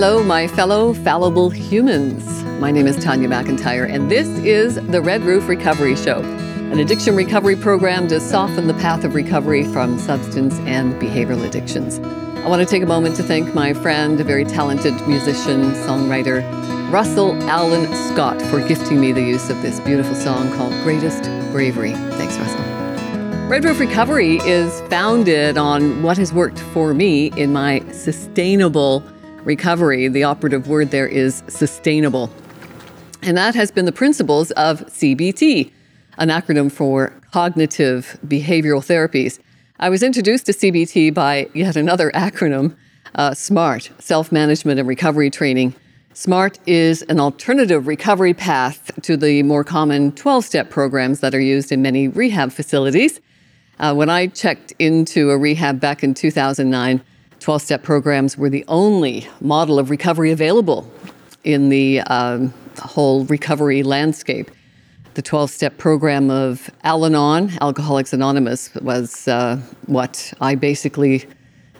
Hello, my fellow fallible humans. My name is Tanya McIntyre, and this is the Red Roof Recovery Show, an addiction recovery program to soften the path of recovery from substance and behavioral addictions. I want to take a moment to thank my friend, a very talented musician, songwriter, Russell Allen Scott, for gifting me the use of this beautiful song called Greatest Bravery. Thanks, Russell. Red Roof Recovery is founded on what has worked for me in my sustainable recovery. The operative word there is sustainable. And that has been the principles of CBT, an acronym for cognitive behavioral therapies. I was introduced to CBT by yet another acronym, uh, SMART, Self Management and Recovery Training. SMART is an alternative recovery path to the more common 12 step programs that are used in many rehab facilities. Uh, when I checked into a rehab back in 2009, 12 step programs were the only model of recovery available in the um, whole recovery landscape. The 12 step program of Al Anon, Alcoholics Anonymous, was uh, what I basically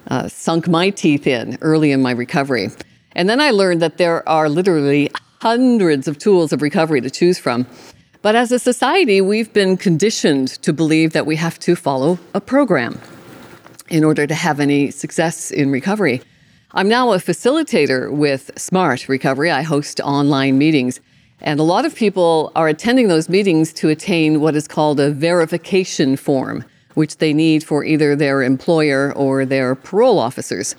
uh, sunk my teeth in early in my recovery. And then I learned that there are literally hundreds of tools of recovery to choose from. But as a society, we've been conditioned to believe that we have to follow a program in order to have any success in recovery. I'm now a facilitator with Smart Recovery. I host online meetings. And a lot of people are attending those meetings to attain what is called a verification form, which they need for either their employer or their parole officers.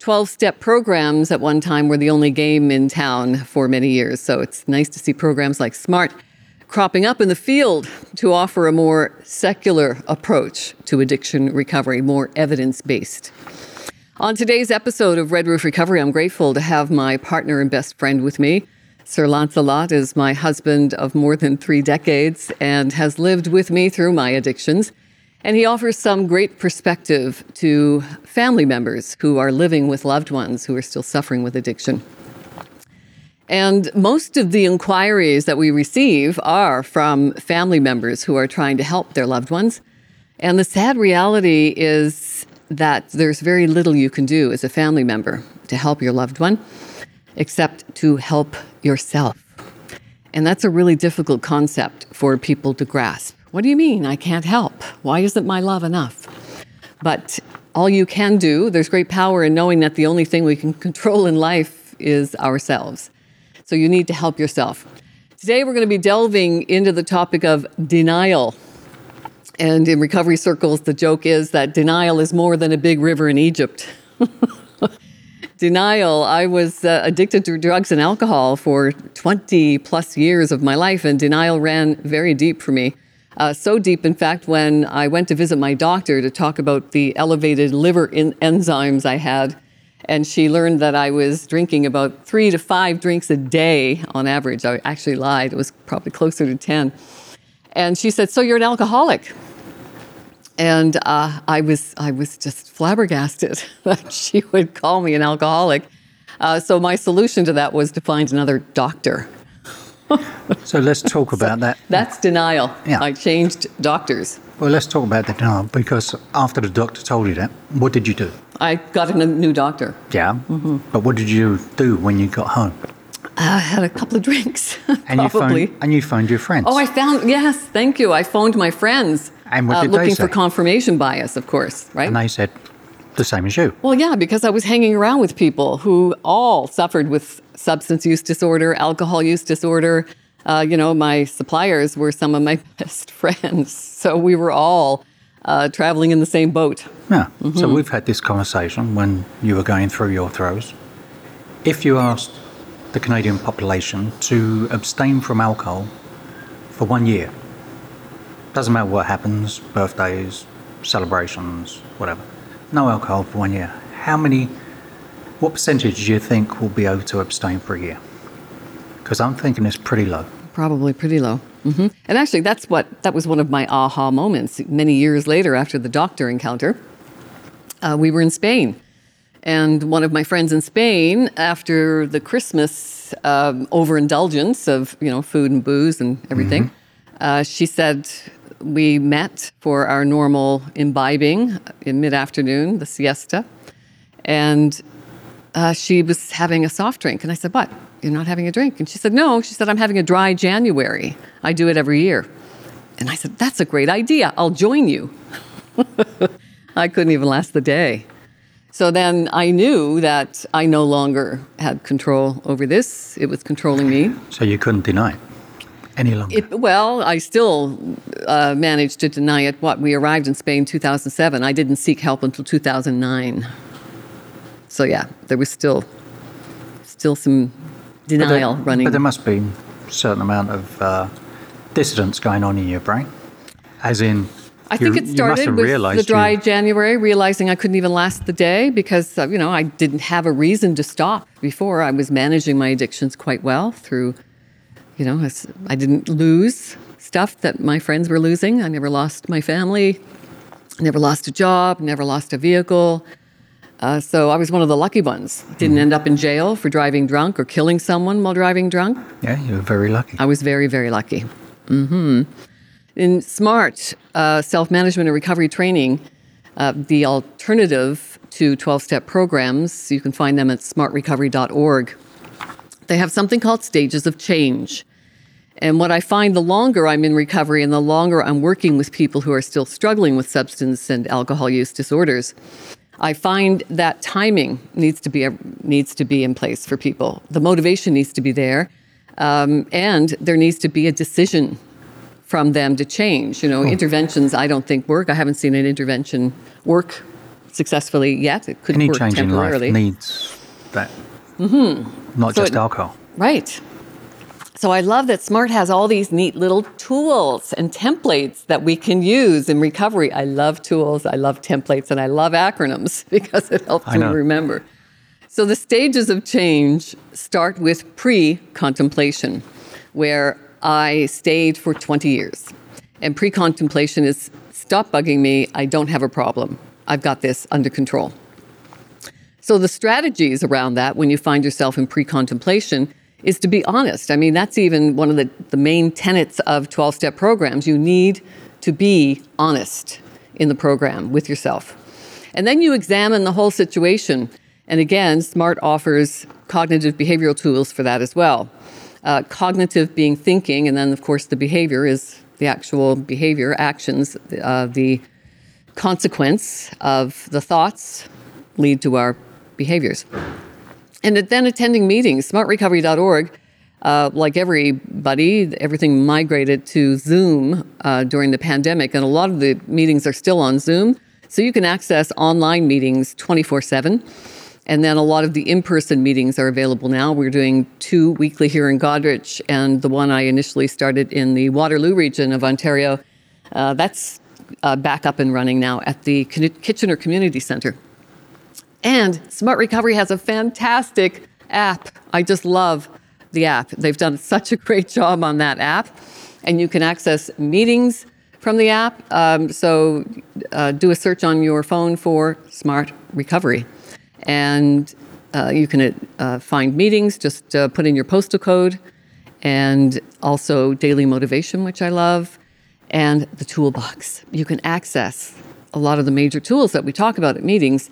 12 step programs at one time were the only game in town for many years. So it's nice to see programs like Smart cropping up in the field to offer a more secular approach to addiction recovery, more evidence based. On today's episode of Red Roof Recovery, I'm grateful to have my partner and best friend with me. Sir Lancelot is my husband of more than three decades and has lived with me through my addictions. And he offers some great perspective to family members who are living with loved ones who are still suffering with addiction. And most of the inquiries that we receive are from family members who are trying to help their loved ones. And the sad reality is that there's very little you can do as a family member to help your loved one, except to help yourself. And that's a really difficult concept for people to grasp. What do you mean I can't help? Why isn't my love enough? But all you can do, there's great power in knowing that the only thing we can control in life is ourselves. So you need to help yourself. Today, we're going to be delving into the topic of denial. And in recovery circles, the joke is that denial is more than a big river in Egypt. denial, I was uh, addicted to drugs and alcohol for 20 plus years of my life, and denial ran very deep for me. Uh, so deep, in fact, when I went to visit my doctor to talk about the elevated liver enzymes I had, and she learned that I was drinking about three to five drinks a day on average. I actually lied, it was probably closer to 10. And she said, So you're an alcoholic? And uh, I, was, I was just flabbergasted that she would call me an alcoholic. Uh, so my solution to that was to find another doctor. so let's talk about that. That's denial. Yeah. I changed doctors. Well, let's talk about that now because after the doctor told you that, what did you do? I got a new doctor. Yeah. Mm-hmm. But what did you do when you got home? I had a couple of drinks. and you phoned, and you phoned your friends. Oh, I found yes, thank you. I phoned my friends. And what did uh, looking they say? for confirmation bias, of course, right? And they said the same as you. Well, yeah, because I was hanging around with people who all suffered with substance use disorder, alcohol use disorder, uh, you know, my suppliers were some of my best friends. So we were all uh, traveling in the same boat. Yeah. Mm-hmm. So we've had this conversation when you were going through your throes. If you asked the Canadian population to abstain from alcohol for one year, doesn't matter what happens, birthdays, celebrations, whatever, no alcohol for one year. How many, what percentage do you think will be able to abstain for a year? Because I'm thinking it's pretty low. Probably pretty low. Mm-hmm. And actually, that's what that was one of my aha moments. Many years later, after the doctor encounter, uh, we were in Spain, and one of my friends in Spain, after the Christmas um, overindulgence of you know food and booze and everything, mm-hmm. uh, she said we met for our normal imbibing in mid afternoon, the siesta, and uh, she was having a soft drink. And I said, What? You're not having a drink? And she said, No. She said, I'm having a dry January. I do it every year. And I said, That's a great idea. I'll join you. I couldn't even last the day. So then I knew that I no longer had control over this. It was controlling me. So you couldn't deny it any longer. It, well, I still uh, managed to deny it. What we arrived in Spain 2007. I didn't seek help until 2009. So yeah, there was still still some denial but there, running. But there must be a certain amount of uh, dissidence going on in your brain, as in. I think it started with the dry you, January, realizing I couldn't even last the day because uh, you know I didn't have a reason to stop before. I was managing my addictions quite well through, you know, I didn't lose stuff that my friends were losing. I never lost my family, never lost a job, never lost a vehicle. Uh, so I was one of the lucky ones. Didn't end up in jail for driving drunk or killing someone while driving drunk. Yeah, you were very lucky. I was very, very lucky. Mm-hmm. In SMART, uh, self management and recovery training, uh, the alternative to 12 step programs, you can find them at smartrecovery.org. They have something called stages of change. And what I find the longer I'm in recovery and the longer I'm working with people who are still struggling with substance and alcohol use disorders, I find that timing needs to be a, needs to be in place for people. The motivation needs to be there, um, and there needs to be a decision from them to change. You know, oh. interventions I don't think work. I haven't seen an intervention work successfully yet. It could Any work change temporarily. in life needs that, mm-hmm. not so just it, alcohol. Right. So I love that Smart has all these neat little tools and templates that we can use in recovery. I love tools, I love templates, and I love acronyms because it helps me remember. So the stages of change start with pre contemplation, where I stayed for 20 years. And pre contemplation is stop bugging me, I don't have a problem, I've got this under control. So the strategies around that when you find yourself in pre contemplation is to be honest. I mean, that's even one of the, the main tenets of 12 step programs. You need to be honest in the program with yourself. And then you examine the whole situation. And again, SMART offers cognitive behavioral tools for that as well. Uh, cognitive being thinking, and then, of course, the behavior is the actual behavior, actions, uh, the consequence of the thoughts lead to our behaviors. And then attending meetings, smartrecovery.org, uh, like everybody, everything migrated to Zoom uh, during the pandemic, and a lot of the meetings are still on Zoom. So you can access online meetings 24 7. And then a lot of the in person meetings are available now. We're doing two weekly here in Goderich, and the one I initially started in the Waterloo region of Ontario. Uh, that's uh, back up and running now at the Kitchener Community Centre. And Smart Recovery has a fantastic app. I just love the app. They've done such a great job on that app. And you can access meetings from the app. Um, so uh, do a search on your phone for Smart Recovery. And uh, you can uh, find meetings, just uh, put in your postal code, and also daily motivation, which I love, and the toolbox. You can access a lot of the major tools that we talk about at meetings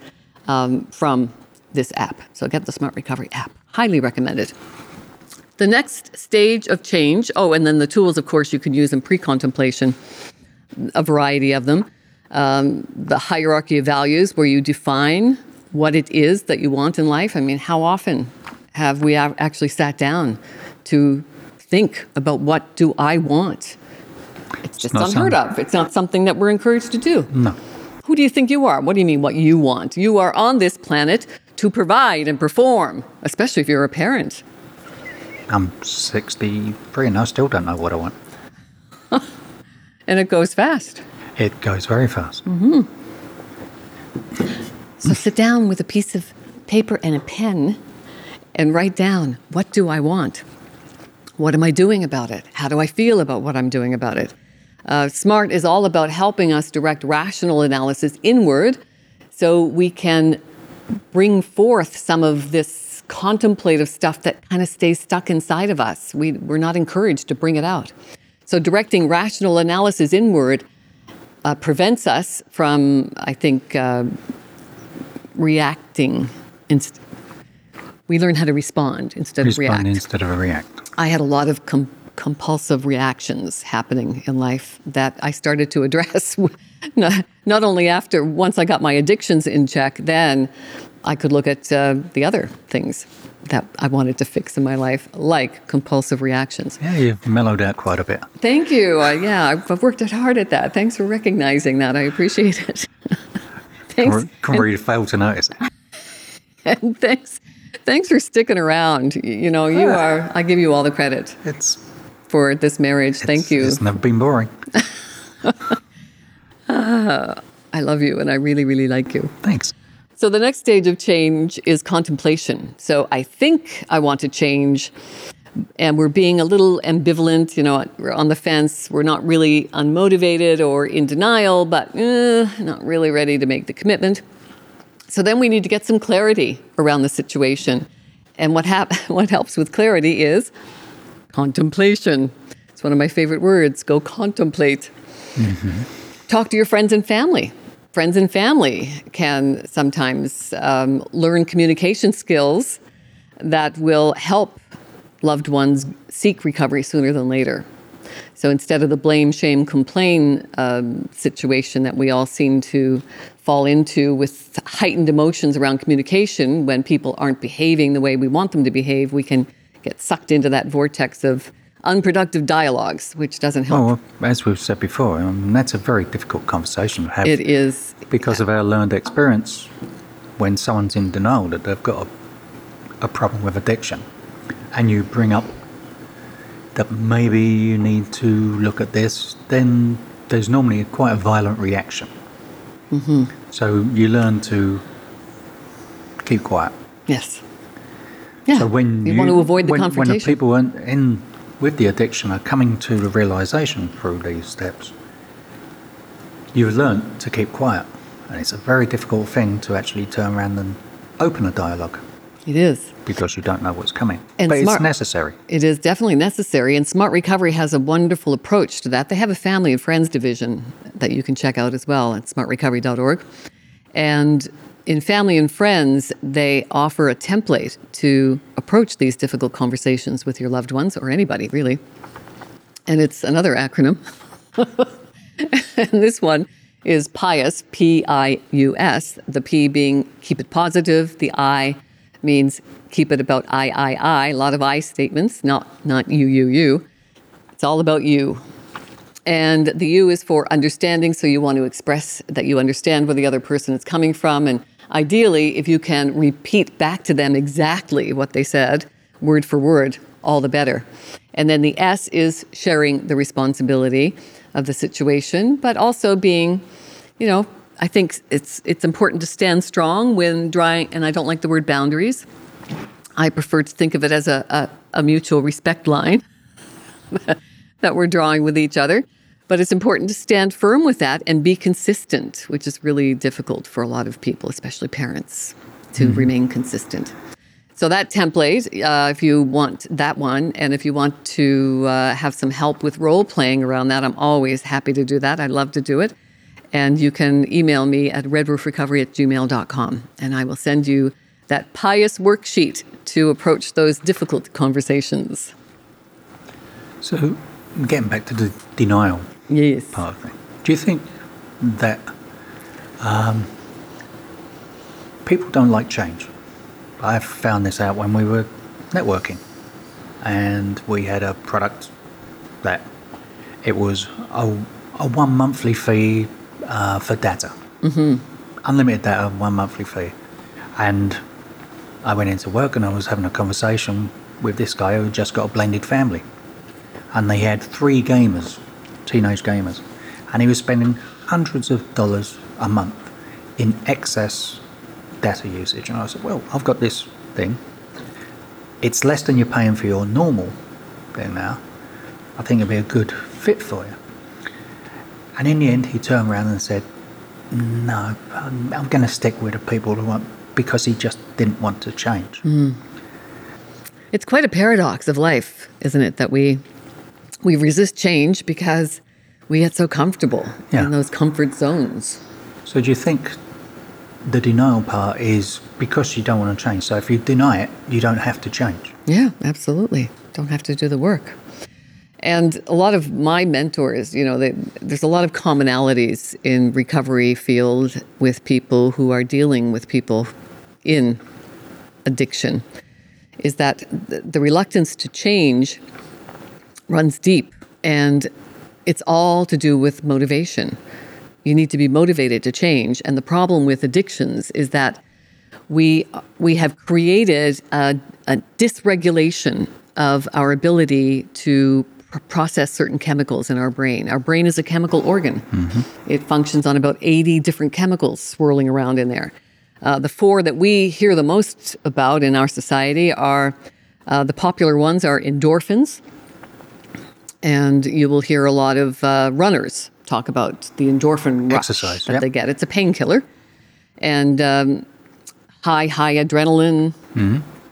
um, from this app. So get the Smart Recovery app. Highly recommended. The next stage of change, oh, and then the tools, of course, you can use in pre contemplation, a variety of them. Um, the hierarchy of values, where you define what it is that you want in life. I mean, how often have we actually sat down to think about what do I want? It's just it's unheard of. It's not something that we're encouraged to do. No. Who do you think you are? What do you mean, what you want? You are on this planet to provide and perform, especially if you're a parent. I'm 63 and I still don't know what I want. and it goes fast. It goes very fast. Mm-hmm. So sit down with a piece of paper and a pen and write down what do I want? What am I doing about it? How do I feel about what I'm doing about it? Uh, SMART is all about helping us direct rational analysis inward so we can bring forth some of this contemplative stuff that kind of stays stuck inside of us. We, we're not encouraged to bring it out. So, directing rational analysis inward uh, prevents us from, I think, uh, reacting inst- We learn how to respond instead Respond of react. Respond instead of react. I had a lot of com- compulsive reactions happening in life that I started to address. not, not only after, once I got my addictions in check, then I could look at uh, the other things that I wanted to fix in my life, like compulsive reactions. Yeah, you've mellowed out quite a bit. Thank you. Uh, yeah, I've worked hard at that. Thanks for recognizing that. I appreciate it. thanks. Can't can't really fail to notice. And thanks. Thanks for sticking around. You know, you are, I give you all the credit It's for this marriage. Thank you. It's never been boring. I love you and I really, really like you. Thanks. So the next stage of change is contemplation. So I think I want to change, and we're being a little ambivalent. You know, we're on the fence. We're not really unmotivated or in denial, but eh, not really ready to make the commitment. So then we need to get some clarity around the situation. And what hap- what helps with clarity is contemplation. It's one of my favorite words. Go contemplate. Talk to your friends and family. Friends and family can sometimes um, learn communication skills that will help loved ones seek recovery sooner than later. So instead of the blame, shame, complain um, situation that we all seem to fall into with heightened emotions around communication when people aren't behaving the way we want them to behave, we can get sucked into that vortex of unproductive dialogues, which doesn't help. Well, as we've said before, um, that's a very difficult conversation to have it is because of our learned experience when someone's in denial that they've got a, a problem with addiction and you bring up that maybe you need to look at this, then there's normally quite a violent reaction. Mm-hmm. So you learn to keep quiet. yes. Yeah. So when you, want to avoid the when, confrontation. when the people in, in with the addiction are coming to the realization through these steps, you've learnt to keep quiet, and it's a very difficult thing to actually turn around and open a dialogue it is. because you don't know what's coming. And but smart- it's necessary. It is definitely necessary, and Smart Recovery has a wonderful approach to that. They have a family and friends division that you can check out as well at smartrecovery.org. And in Family and Friends, they offer a template to approach these difficult conversations with your loved ones or anybody, really. And it's another acronym. and this one is PIUS, P I U S, the P being keep it positive, the I means keep it about I, I, I, a lot of I statements, not, not you, you, you. It's all about you. And the U is for understanding, so you want to express that you understand where the other person is coming from. And ideally, if you can repeat back to them exactly what they said, word for word, all the better. And then the S is sharing the responsibility of the situation, but also being, you know, I think it's it's important to stand strong when drawing, and I don't like the word boundaries. I prefer to think of it as a, a, a mutual respect line that we're drawing with each other. But it's important to stand firm with that and be consistent, which is really difficult for a lot of people, especially parents, to remain consistent. So that template, uh, if you want that one, and if you want to uh, have some help with role playing around that, I'm always happy to do that. I love to do it. And you can email me at redroofrecovery at gmail.com, and I will send you that PIUS worksheet to approach those difficult conversations. So, getting back to the denial Yes. part of it, do you think that um, people don't like change? I found this out when we were networking, and we had a product that it was a, a one monthly fee uh, for data, mm-hmm. unlimited data, one monthly fee, and I went into work and I was having a conversation with this guy who just got a blended family, and they had three gamers, teenage gamers, and he was spending hundreds of dollars a month in excess data usage. And I said, Well, I've got this thing. It's less than you're paying for your normal thing now. I think it'd be a good fit for you. And in the end, he turned around and said, No, I'm, I'm going to stick with the people who want, because he just didn't want to change. Hmm. It's quite a paradox of life, isn't it? That we we resist change because we get so comfortable Yeah. in those comfort zones. So do you think the denial part is because you don't want to change. So if you deny it, you don't have to change. Yeah, absolutely. Don't have to do the work. And a lot of my mentors, you know, they, there's a lot of commonalities in recovery field with people who are dealing with people in addiction. Is that the, the reluctance to change runs deep, and it's all to do with motivation. You need to be motivated to change. And the problem with addictions is that we we have created a, a dysregulation of our ability to pr- process certain chemicals in our brain. Our brain is a chemical organ. It functions on about 80 different chemicals swirling around in there. Uh, the four that we hear the most about in our society are uh, the popular ones are endorphins, and you will hear a lot of uh, runners talk about the endorphin rush Exercise, that yep. they get. It's a painkiller, and um, high high adrenaline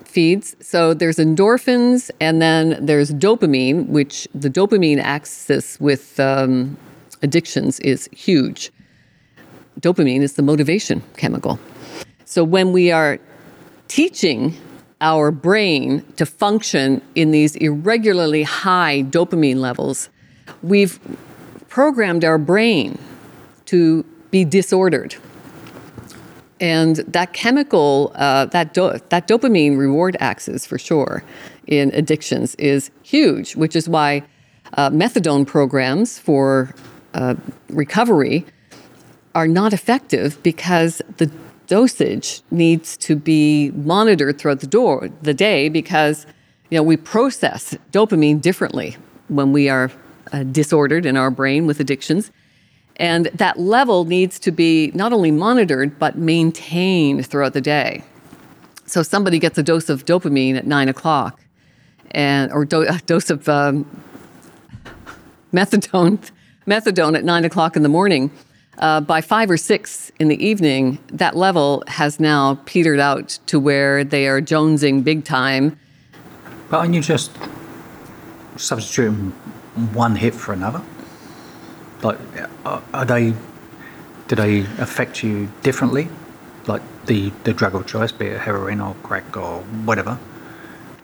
feeds. So there's endorphins, and then there's dopamine, which the dopamine axis with um, addictions is huge. Dopamine is the motivation chemical. So when we are teaching our brain to function in these irregularly high dopamine levels, we've programmed our brain to be disordered. And that chemical, uh, that, do- that dopamine reward axis for sure in addictions is huge, which is why uh, methadone programs for uh, recovery are not effective because the dosage needs to be monitored throughout the door the day because you know we process dopamine differently when we are uh, disordered in our brain with addictions. And that level needs to be not only monitored but maintained throughout the day. So somebody gets a dose of dopamine at nine o'clock and or do, a dose of um, methadone methadone at nine o'clock in the morning uh, by five or six in the evening, that level has now petered out to where they are jonesing big time. But aren't you just substituting one hit for another? Like, are are they? Do they affect you differently? Like the the drug of choice, be it heroin or crack or whatever.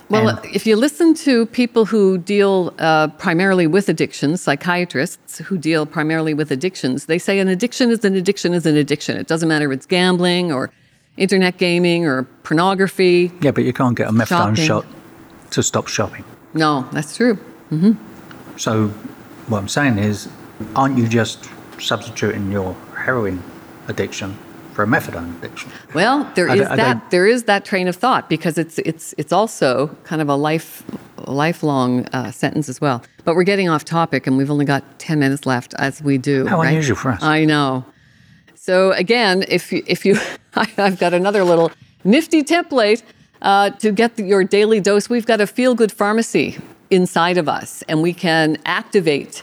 Well, And- if you listen to people who deal uh, primarily with addictions, psychiatrists who deal primarily with addictions, they say an addiction is an addiction is an addiction. It doesn't matter if it's gambling or internet gaming or pornography. Yeah, but you can't get a methadone shot to stop shopping. No, that's true. So, what I'm saying is, aren't you just substituting your heroin addiction methadone addiction? Well, there is that there is that train of thought because it's it's it's also kind of a life lifelong uh, sentence as well. But we're getting off topic, and we've only got ten minutes left, as we do. How right? unusual for us. I know. So again, if you, if you, I've got another little nifty template uh, to get your daily dose. We've got a feel good pharmacy inside of us, and we can activate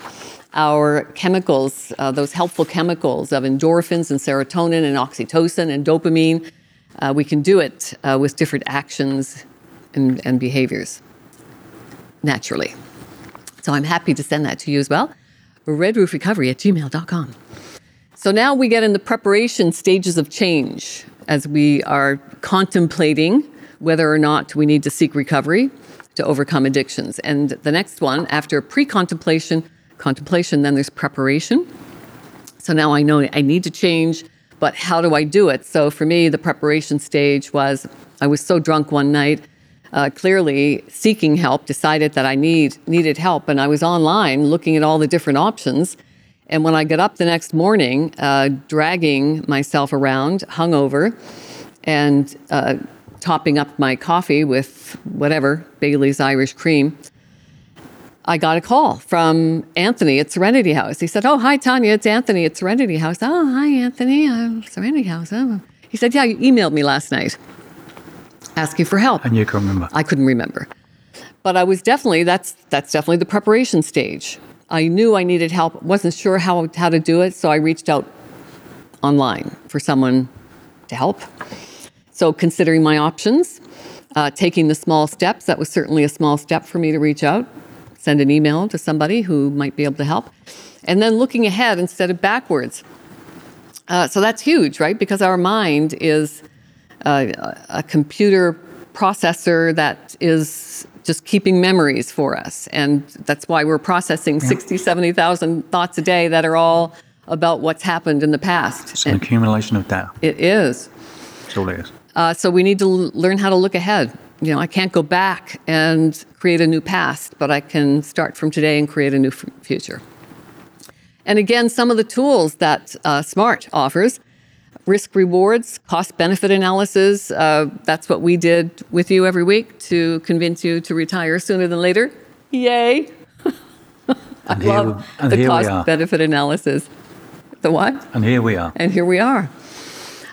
our chemicals, uh, those helpful chemicals of endorphins and serotonin and oxytocin and dopamine. Uh, we can do it uh, with different actions and, and behaviors naturally. So I'm happy to send that to you as well. Redroofrecovery at gmail.com. So now we get in the preparation stages of change as we are contemplating whether or not we need to seek recovery to overcome addictions. And the next one, after pre contemplation, contemplation, then there's preparation. So now I know I need to change, but how do I do it? So for me, the preparation stage was I was so drunk one night, uh, clearly seeking help, decided that I need needed help, and I was online looking at all the different options. And when I got up the next morning, uh, dragging myself around, hungover, and uh, topping up my coffee with whatever Bailey's Irish cream, I got a call from Anthony at Serenity House. He said, Oh, hi, Tanya. It's Anthony at Serenity House. Oh, hi, Anthony. Uh, Serenity House. Oh. He said, Yeah, you emailed me last night asking for help. And you can remember. I couldn't remember. But I was definitely, that's, that's definitely the preparation stage. I knew I needed help, wasn't sure how, how to do it, so I reached out online for someone to help. So, considering my options, uh, taking the small steps, that was certainly a small step for me to reach out, send an email to somebody who might be able to help. And then looking ahead instead of backwards. Uh, so that's huge, right? Because our mind is uh, a computer processor that is just keeping memories for us. And that's why we're processing yeah. 60, 70,000 thoughts a day that are all about what's happened in the past. It's an and accumulation of data. It is. It is. Uh, so we need to l- learn how to look ahead. You know, I can't go back and create a new past, but I can start from today and create a new f- future. And again, some of the tools that uh, SMART offers risk rewards, cost benefit analysis. Uh, that's what we did with you every week to convince you to retire sooner than later. Yay! I love the cost benefit analysis. The what? And here we are. And here we are.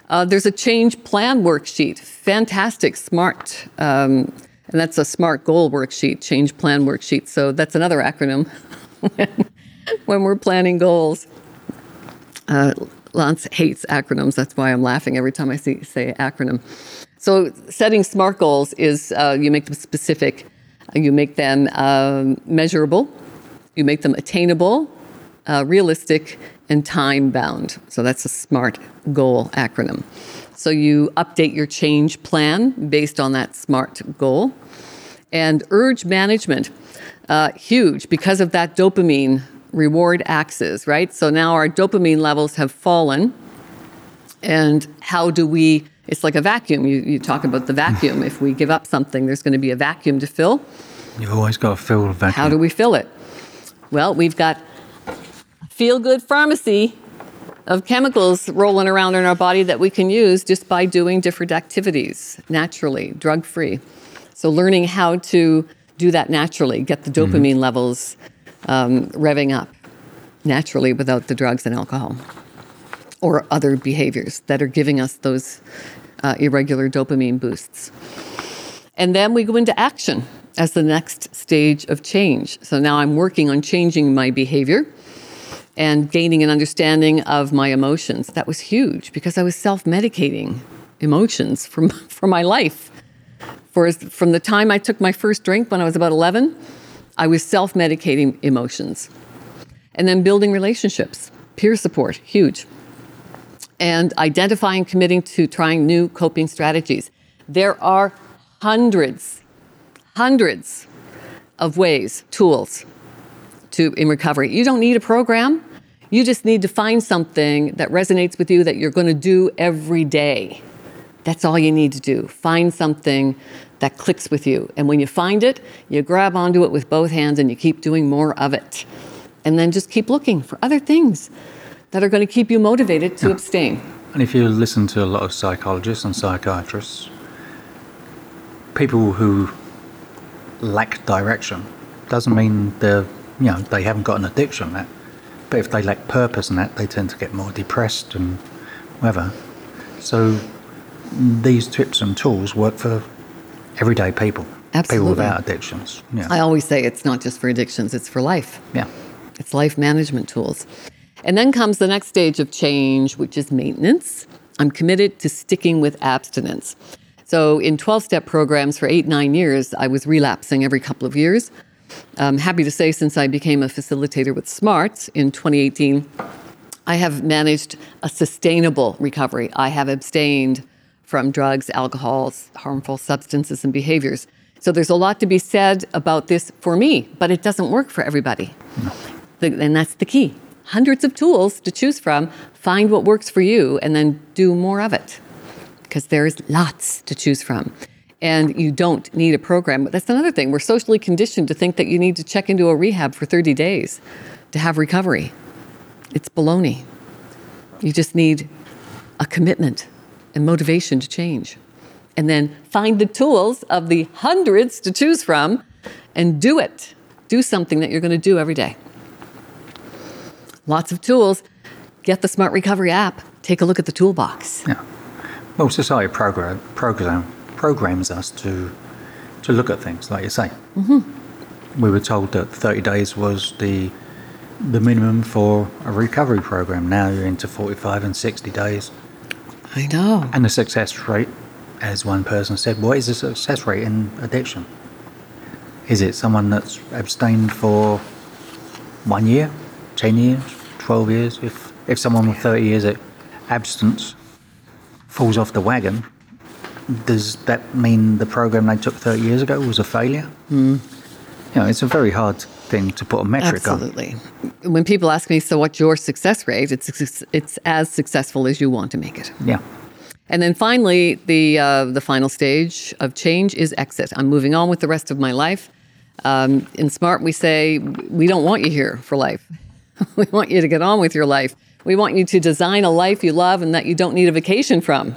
Uh, there's a change plan worksheet. Fantastic, smart. Um, and that's a SMART goal worksheet, change plan worksheet. So that's another acronym when we're planning goals. Uh, Lance hates acronyms. That's why I'm laughing every time I see, say acronym. So setting SMART goals is uh, you make them specific, you make them um, measurable, you make them attainable, uh, realistic, and time bound. So that's a SMART goal acronym. So you update your change plan based on that SMART goal. And urge management, uh, huge because of that dopamine reward axis, right? So now our dopamine levels have fallen. And how do we? It's like a vacuum. You, you talk about the vacuum. if we give up something, there's going to be a vacuum to fill. You've always got to fill the vacuum. How do we fill it? Well, we've got feel good pharmacy of chemicals rolling around in our body that we can use just by doing different activities naturally, drug free. So, learning how to do that naturally, get the mm-hmm. dopamine mm-hmm. levels um, revving up naturally without the drugs and alcohol or other behaviors that are giving us those uh, irregular dopamine boosts. And then we go into action as the next stage of change. So now I'm working on changing my behavior and gaining an understanding of my emotions. That was huge because I was self medicating emotions from, for my life. For, from the time I took my first drink when I was about 11 I was self medicating emotions. And then building relationships, peer support, huge. And identifying, committing to trying new coping strategies. There are hundreds, hundreds of ways, tools to in recovery. You don't need a program. You just need to find something that resonates with you that you're going to do every day. That's all you need to do. Find something that clicks with you. And when you find it, you grab onto it with both hands and you keep doing more of it. And then just keep looking for other things that are going to keep you motivated to yeah. abstain. And if you listen to a lot of psychologists and psychiatrists, people who lack direction doesn't mean they're, you know, they haven't got an addiction that. But if they lack purpose in that, they tend to get more depressed and whatever. So these tips and tools work for everyday people. Absolutely. People without addictions. Yeah. I always say it's not just for addictions, it's for life. Yeah. It's life management tools. And then comes the next stage of change, which is maintenance. I'm committed to sticking with abstinence. So, in 12 step programs for eight, nine years, I was relapsing every couple of years. I'm happy to say, since I became a facilitator with SMART in 2018, I have managed a sustainable recovery. I have abstained from drugs, alcohols, harmful substances, and behaviors. So there's a lot to be said about this for me, but it doesn't work for everybody. And that's the key. Hundreds of tools to choose from. Find what works for you and then do more of it because there's lots to choose from. And you don't need a program. But that's another thing. We're socially conditioned to think that you need to check into a rehab for 30 days to have recovery. It's baloney. You just need a commitment and motivation to change. And then find the tools of the hundreds to choose from and do it. Do something that you're going to do every day. Lots of tools. Get the Smart Recovery app. Take a look at the toolbox. Yeah. Well, society program, program, programs us to, to look at things, like you say. Mm-hmm. We were told that 30 days was the, the minimum for a recovery program. Now you're into 45 and 60 days. I know. And the success rate, as one person said, what is the success rate in addiction? Is it someone that's abstained for one year, 10 years, 12 years? If, if someone with 30 years of abstinence falls off the wagon, does that mean the program they took 30 years ago was a failure? Mm. You know, it's a very hard thing to put a metric Absolutely. on. Absolutely. When people ask me, so what's your success rate? It's, it's as successful as you want to make it. Yeah. And then finally, the, uh, the final stage of change is exit. I'm moving on with the rest of my life. Um, in SMART, we say, we don't want you here for life. we want you to get on with your life. We want you to design a life you love and that you don't need a vacation from.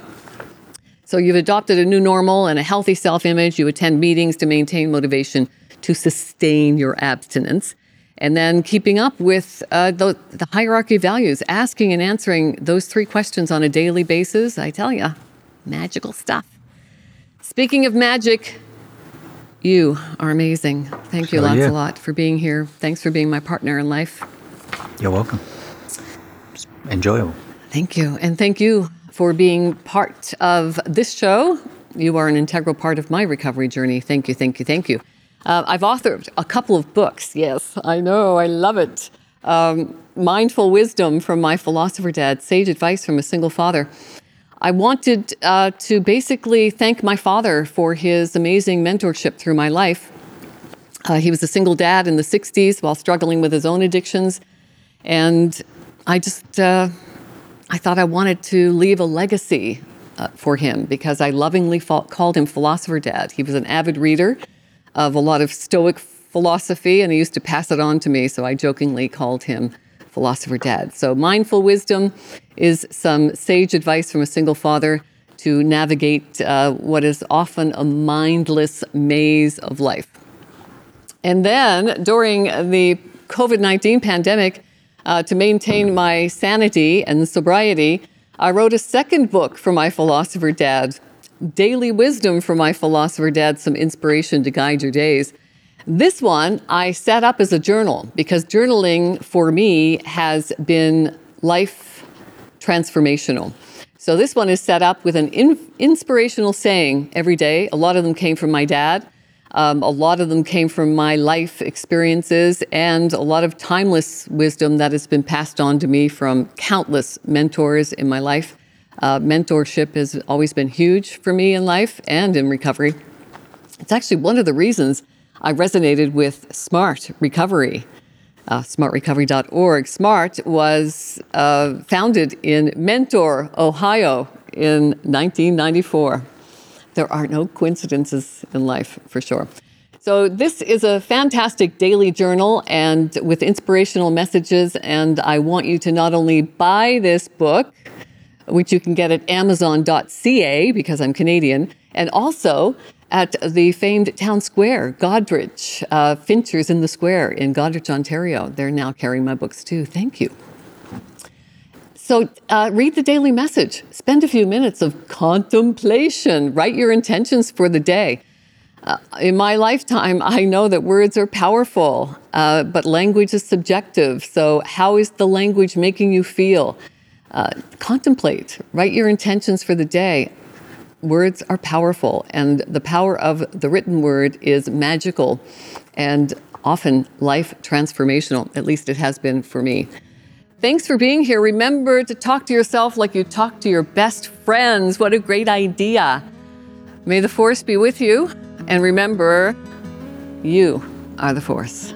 So you've adopted a new normal and a healthy self image. You attend meetings to maintain motivation to sustain your abstinence. And then keeping up with uh, the, the hierarchy of values, asking and answering those three questions on a daily basis. I tell you, magical stuff. Speaking of magic, you are amazing. Thank you so lots a lot for being here. Thanks for being my partner in life. You're welcome. It's enjoyable. Thank you. And thank you for being part of this show. You are an integral part of my recovery journey. Thank you, thank you, thank you. Uh, I've authored a couple of books. Yes, I know, I love it. Um, Mindful Wisdom from my philosopher dad, Sage Advice from a Single Father. I wanted uh, to basically thank my father for his amazing mentorship through my life. Uh, he was a single dad in the 60s while struggling with his own addictions. And I just, uh, I thought I wanted to leave a legacy uh, for him because I lovingly called him philosopher dad. He was an avid reader of a lot of Stoic philosophy, and he used to pass it on to me, so I jokingly called him Philosopher Dad. So, mindful wisdom is some sage advice from a single father to navigate uh, what is often a mindless maze of life. And then during the COVID 19 pandemic, uh, to maintain my sanity and sobriety, I wrote a second book for my philosopher dad daily wisdom for my philosopher dad, some inspiration to guide your days. This one I set up as a journal because journaling for me has been life transformational. So this one is set up with an in- inspirational saying every day. A lot of them came from my dad. Um, a lot of them came from my life experiences and a lot of timeless wisdom that has been passed on to me from countless mentors in my life. Uh, mentorship has always been huge for me in life and in recovery. It's actually one of the reasons I resonated with SMART Recovery, uh, smartrecovery.org. SMART was uh, founded in Mentor, Ohio in 1994. There are no coincidences in life, for sure. So, this is a fantastic daily journal and with inspirational messages. And I want you to not only buy this book, which you can get at amazon.ca because I'm Canadian, and also at the famed town square, Goderich, uh, Fincher's in the Square in Goderich, Ontario. They're now carrying my books too. Thank you. So, uh, read the daily message. Spend a few minutes of contemplation. Write your intentions for the day. Uh, in my lifetime, I know that words are powerful, uh, but language is subjective. So, how is the language making you feel? Uh, contemplate, write your intentions for the day. Words are powerful, and the power of the written word is magical and often life transformational. At least it has been for me. Thanks for being here. Remember to talk to yourself like you talk to your best friends. What a great idea. May the force be with you. And remember, you are the force.